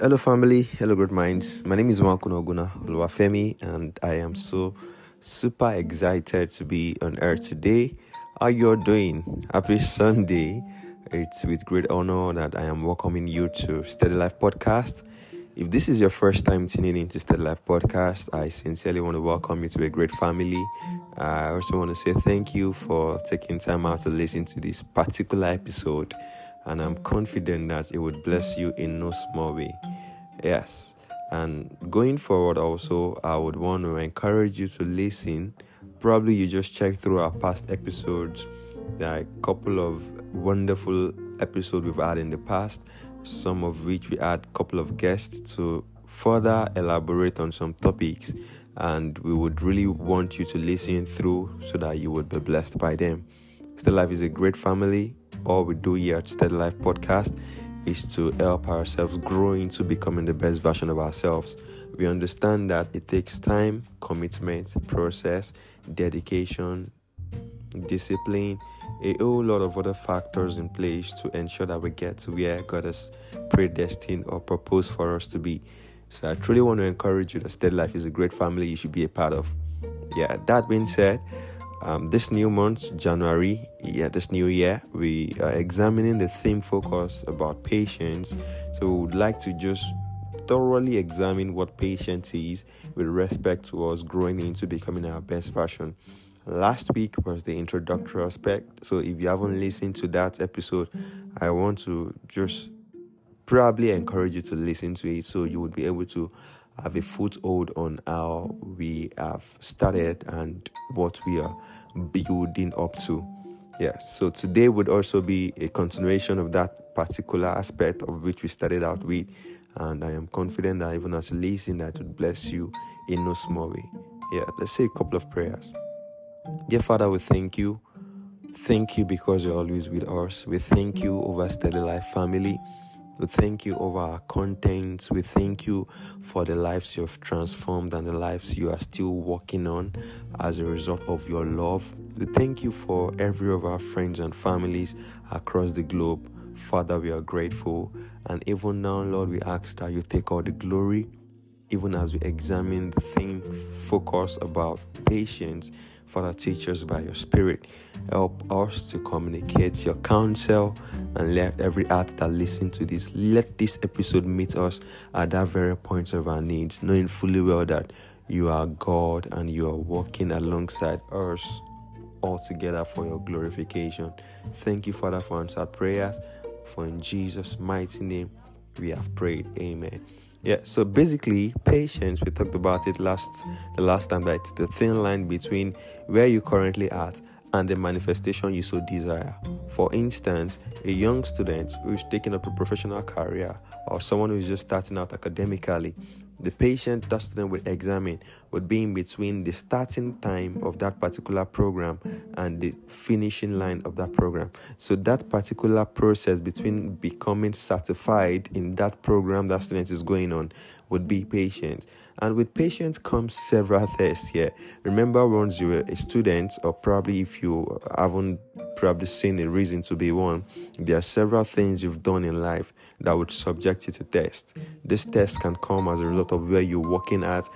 Hello, family. Hello, great minds. My name is Wakuna Oguna Oluwafemi, and I am so super excited to be on air today. How you're doing? Happy Sunday. It's with great honor that I am welcoming you to Steady Life Podcast. If this is your first time tuning in to Steady Life Podcast, I sincerely want to welcome you to a great family. I also want to say thank you for taking time out to listen to this particular episode and I'm confident that it would bless you in no small way. Yes. And going forward, also, I would want to encourage you to listen. Probably you just check through our past episodes. There are a couple of wonderful episodes we've had in the past, some of which we had a couple of guests to further elaborate on some topics. And we would really want you to listen through so that you would be blessed by them. Steady Life is a great family all we do here at Steady Life Podcast is to help ourselves grow into becoming the best version of ourselves. We understand that it takes time, commitment, process, dedication, discipline, a whole lot of other factors in place to ensure that we get to where God has predestined or proposed for us to be. So I truly want to encourage you that Steady Life is a great family you should be a part of. Yeah, that being said, um, this new month, January, yeah, this new year, we are examining the theme focus about patience. So we would like to just thoroughly examine what patience is with respect to us growing into becoming our best version. Last week was the introductory aspect. So if you haven't listened to that episode, I want to just probably encourage you to listen to it so you would be able to have a foothold on how we have started and what we are building up to. Yeah, so today would also be a continuation of that particular aspect of which we started out with. And I am confident that even as you listen, that would bless you in no small way. Yeah, let's say a couple of prayers. Dear Father, we thank you. Thank you because you're always with us. We thank you over Steady Life family. We thank you over our contents. We thank you for the lives you have transformed and the lives you are still working on as a result of your love. We thank you for every of our friends and families across the globe. Father, we are grateful. And even now, Lord, we ask that you take all the glory, even as we examine the theme focus about patience Father, teach us by your Spirit. Help us to communicate your counsel and let every heart that listens to this, let this episode meet us at that very point of our needs, knowing fully well that you are God and you are walking alongside us all together for your glorification. Thank you, Father, for answered prayers. For in Jesus' mighty name we have prayed. Amen. Yeah, so basically, patience, we talked about it last the last time that it's the thin line between where you currently at and the manifestation you so desire. For instance, a young student who's taking up a professional career or someone who's just starting out academically the patient that student would examine would be in between the starting time of that particular program and the finishing line of that program. So that particular process between becoming certified in that program that student is going on would be patient. And with patience comes several tests here. Remember, once you were a student, or probably if you haven't probably seen a reason to be one, there are several things you've done in life that would subject you to tests. This test can come as a result of where you're working at,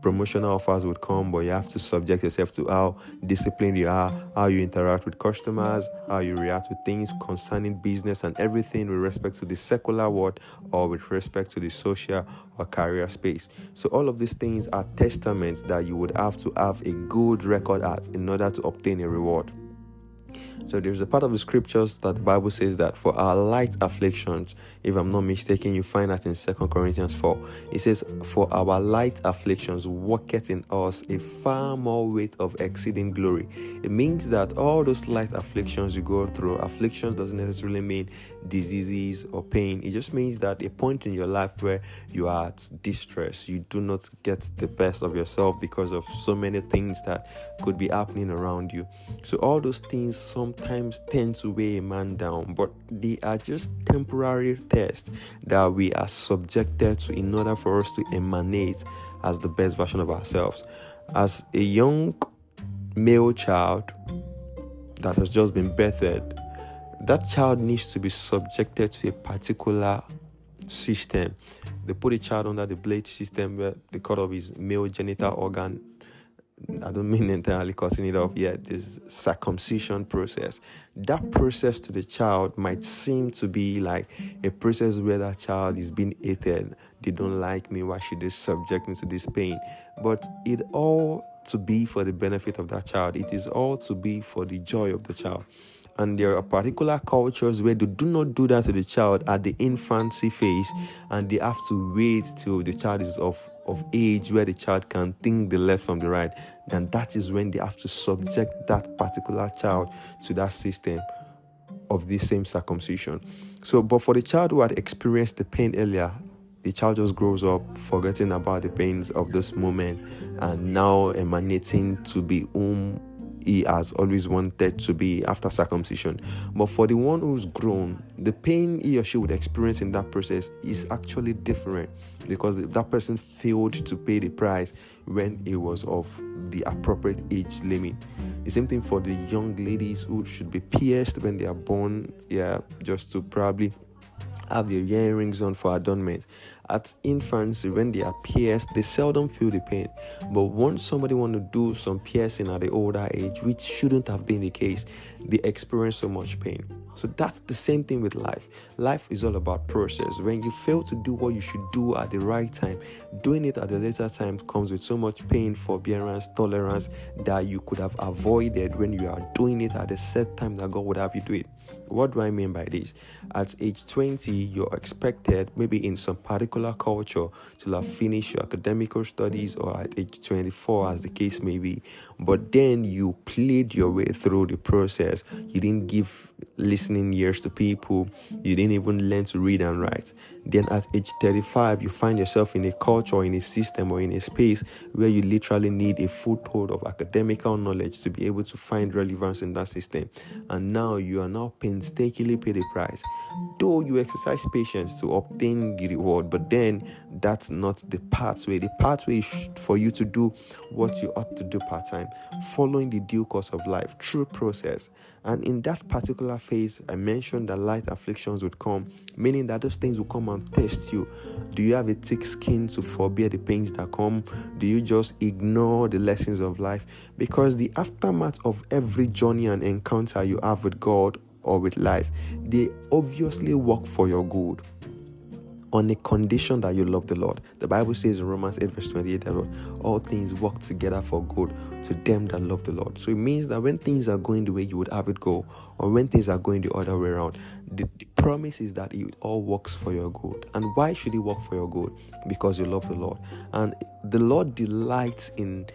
promotional offers would come, but you have to subject yourself to how disciplined you are, how you interact with customers, how you react with things concerning business and everything with respect to the secular world or with respect to the social or career space. So, all of these things are testaments that you would have to have a good record at in order to obtain a reward. So there's a part of the scriptures that the Bible says that for our light afflictions, if I'm not mistaken, you find that in Second Corinthians 4. It says, For our light afflictions worketh in us a far more weight of exceeding glory. It means that all those light afflictions you go through, afflictions doesn't necessarily mean diseases or pain. It just means that a point in your life where you are at distress, you do not get the best of yourself because of so many things that could be happening around you. So all those things sometimes tend to weigh a man down, but they are just temporary tests that we are subjected to in order for us to emanate as the best version of ourselves. As a young male child that has just been birthed, that child needs to be subjected to a particular system. They put a child under the blade system where they cut off his male genital organ I don't mean entirely cutting it off yet, this circumcision process. That process to the child might seem to be like a process where that child is being hated. They don't like me. Why should they subject me to this pain? But it all to be for the benefit of that child. It is all to be for the joy of the child. And there are particular cultures where they do not do that to the child at the infancy phase, and they have to wait till the child is of of age where the child can think the left from the right, and that is when they have to subject that particular child to that system of this same circumcision. So, but for the child who had experienced the pain earlier, the child just grows up forgetting about the pains of this moment and now emanating to be whom he has always wanted to be after circumcision. But for the one who's grown, the pain he or she would experience in that process is actually different because that person failed to pay the price when it was of the appropriate age limit. The same thing for the young ladies who should be pierced when they are born, yeah, just to probably have your earrings on for adornment. At infancy, when they are pierced, they seldom feel the pain. But once somebody want to do some piercing at the older age, which shouldn't have been the case, they experience so much pain. So that's the same thing with life. Life is all about process. When you fail to do what you should do at the right time, doing it at the later time comes with so much pain, forbearance, tolerance that you could have avoided when you are doing it at the set time that God would have you do it. What do I mean by this? At age 20, you're expected, maybe in some particular culture, to have finished your academical studies, or at age 24, as the case may be. But then you played your way through the process. You didn't give listening ears to people. You didn't even learn to read and write. Then at age 35, you find yourself in a culture, in a system, or in a space where you literally need a foothold of academical knowledge to be able to find relevance in that system. And now you are now painstakingly pay the price. Though you exercise patience to obtain the reward, but then that's not the pathway. The pathway is for you to do what you ought to do part time, following the due course of life, true process. And in that particular phase, I mentioned that light afflictions would come, meaning that those things will come and test you. Do you have a thick skin to forbear the pains that come? Do you just ignore the lessons of life? Because the aftermath of every journey and encounter you have with God or with life, they obviously work for your good on a condition that you love the Lord. The Bible says in Romans 8, verse 28, that all things work together for good to them that love the Lord. So it means that when things are going the way you would have it go, or when things are going the other way around, the, the promise is that it all works for your good. And why should it work for your good? Because you love the Lord. And the Lord delights in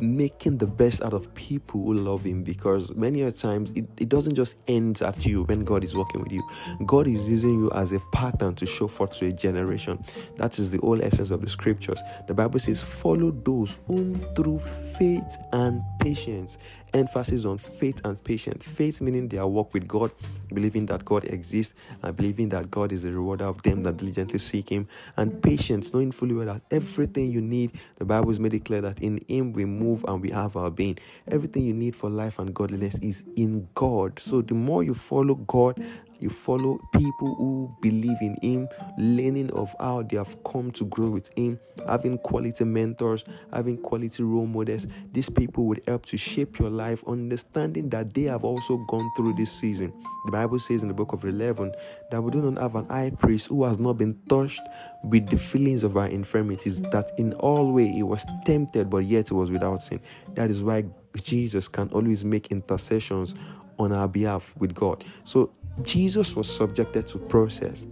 making the best out of people who love him because many a times it, it doesn't just end at you when God is working with you. God is using you as a pattern to show forth to a generation. That is the whole essence of the scriptures. The Bible says, Follow those whom through faith and patience emphasis on faith and patience. Faith meaning their walk with God, believing that God exists and believing that God is a rewarder of them that diligently seek Him. And patience, knowing fully well that everything you need, the Bible has made it clear that in Him we move and we have our being. Everything you need for life and godliness is in God. So the more you follow God you follow people who believe in Him, learning of how they have come to grow with Him, having quality mentors, having quality role models. These people would help to shape your life, understanding that they have also gone through this season. The Bible says in the book of 11 that we do not have an high priest who has not been touched with the feelings of our infirmities, that in all way he was tempted, but yet he was without sin. That is why Jesus can always make intercessions on our behalf with God. So Jesus was subjected to process,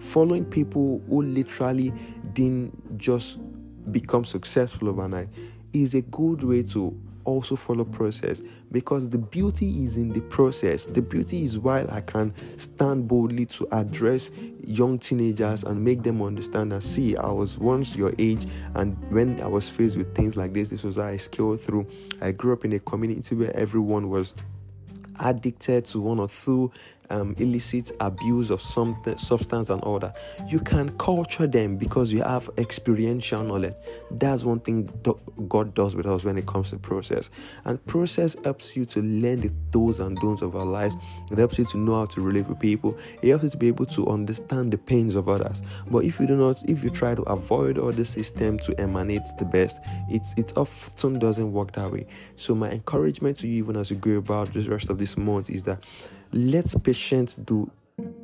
following people who literally didn't just become successful overnight. Is a good way to also follow process because the beauty is in the process. The beauty is while i can stand boldly to address young teenagers and make them understand and see i was once your age and when i was faced with things like this this was how i scaled through. I grew up in a community where everyone was addicted to one or two um, illicit abuse of some substance and all that. You can culture them because you have experiential knowledge. That's one thing God does with us when it comes to process. And process helps you to learn the do's and don'ts of our lives. It helps you to know how to relate with people. It helps you to be able to understand the pains of others. But if you do not, if you try to avoid all the system to emanate the best, it's it often doesn't work that way. So my encouragement to you, even as you go about this rest of this month, is that let patience do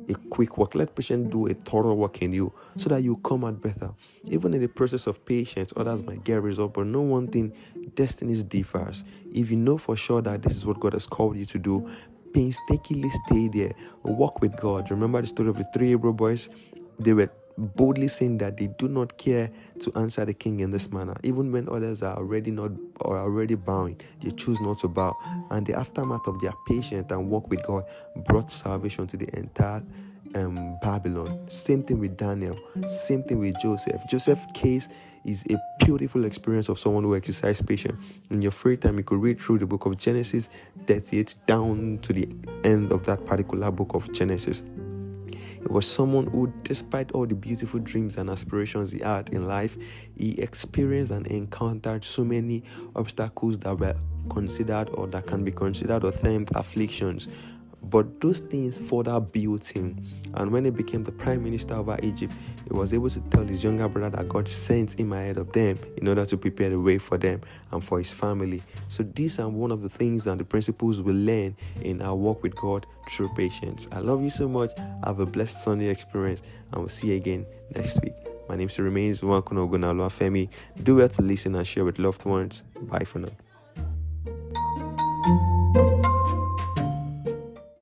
a quick work. Let patience do a thorough work in you so that you come out better. Even in the process of patience, others might get results, but no one thing destinies differs. If you know for sure that this is what God has called you to do, painstakingly stay there. Walk with God. Remember the story of the three Hebrew boys? They were boldly saying that they do not care to answer the king in this manner, even when others are already not or already bowing, they choose not to bow. And the aftermath of their patience and walk with God brought salvation to the entire um, Babylon. Same thing with Daniel. Same thing with Joseph. Joseph's case is a beautiful experience of someone who exercised patience. In your free time, you could read through the book of Genesis 38 down to the end of that particular book of Genesis. It was someone who, despite all the beautiful dreams and aspirations he had in life, he experienced and encountered so many obstacles that were considered or that can be considered or termed afflictions but those things further built him. And when he became the prime minister over Egypt, he was able to tell his younger brother that God sent him ahead of them in order to prepare the way for them and for his family. So, these are one of the things and the principles we learn in our walk with God through patience. I love you so much. Have a blessed Sunday experience, and we'll see you again next week. My name remains Nwankwo Ogunalo Femi. Do well to listen and share with loved ones. Bye for now.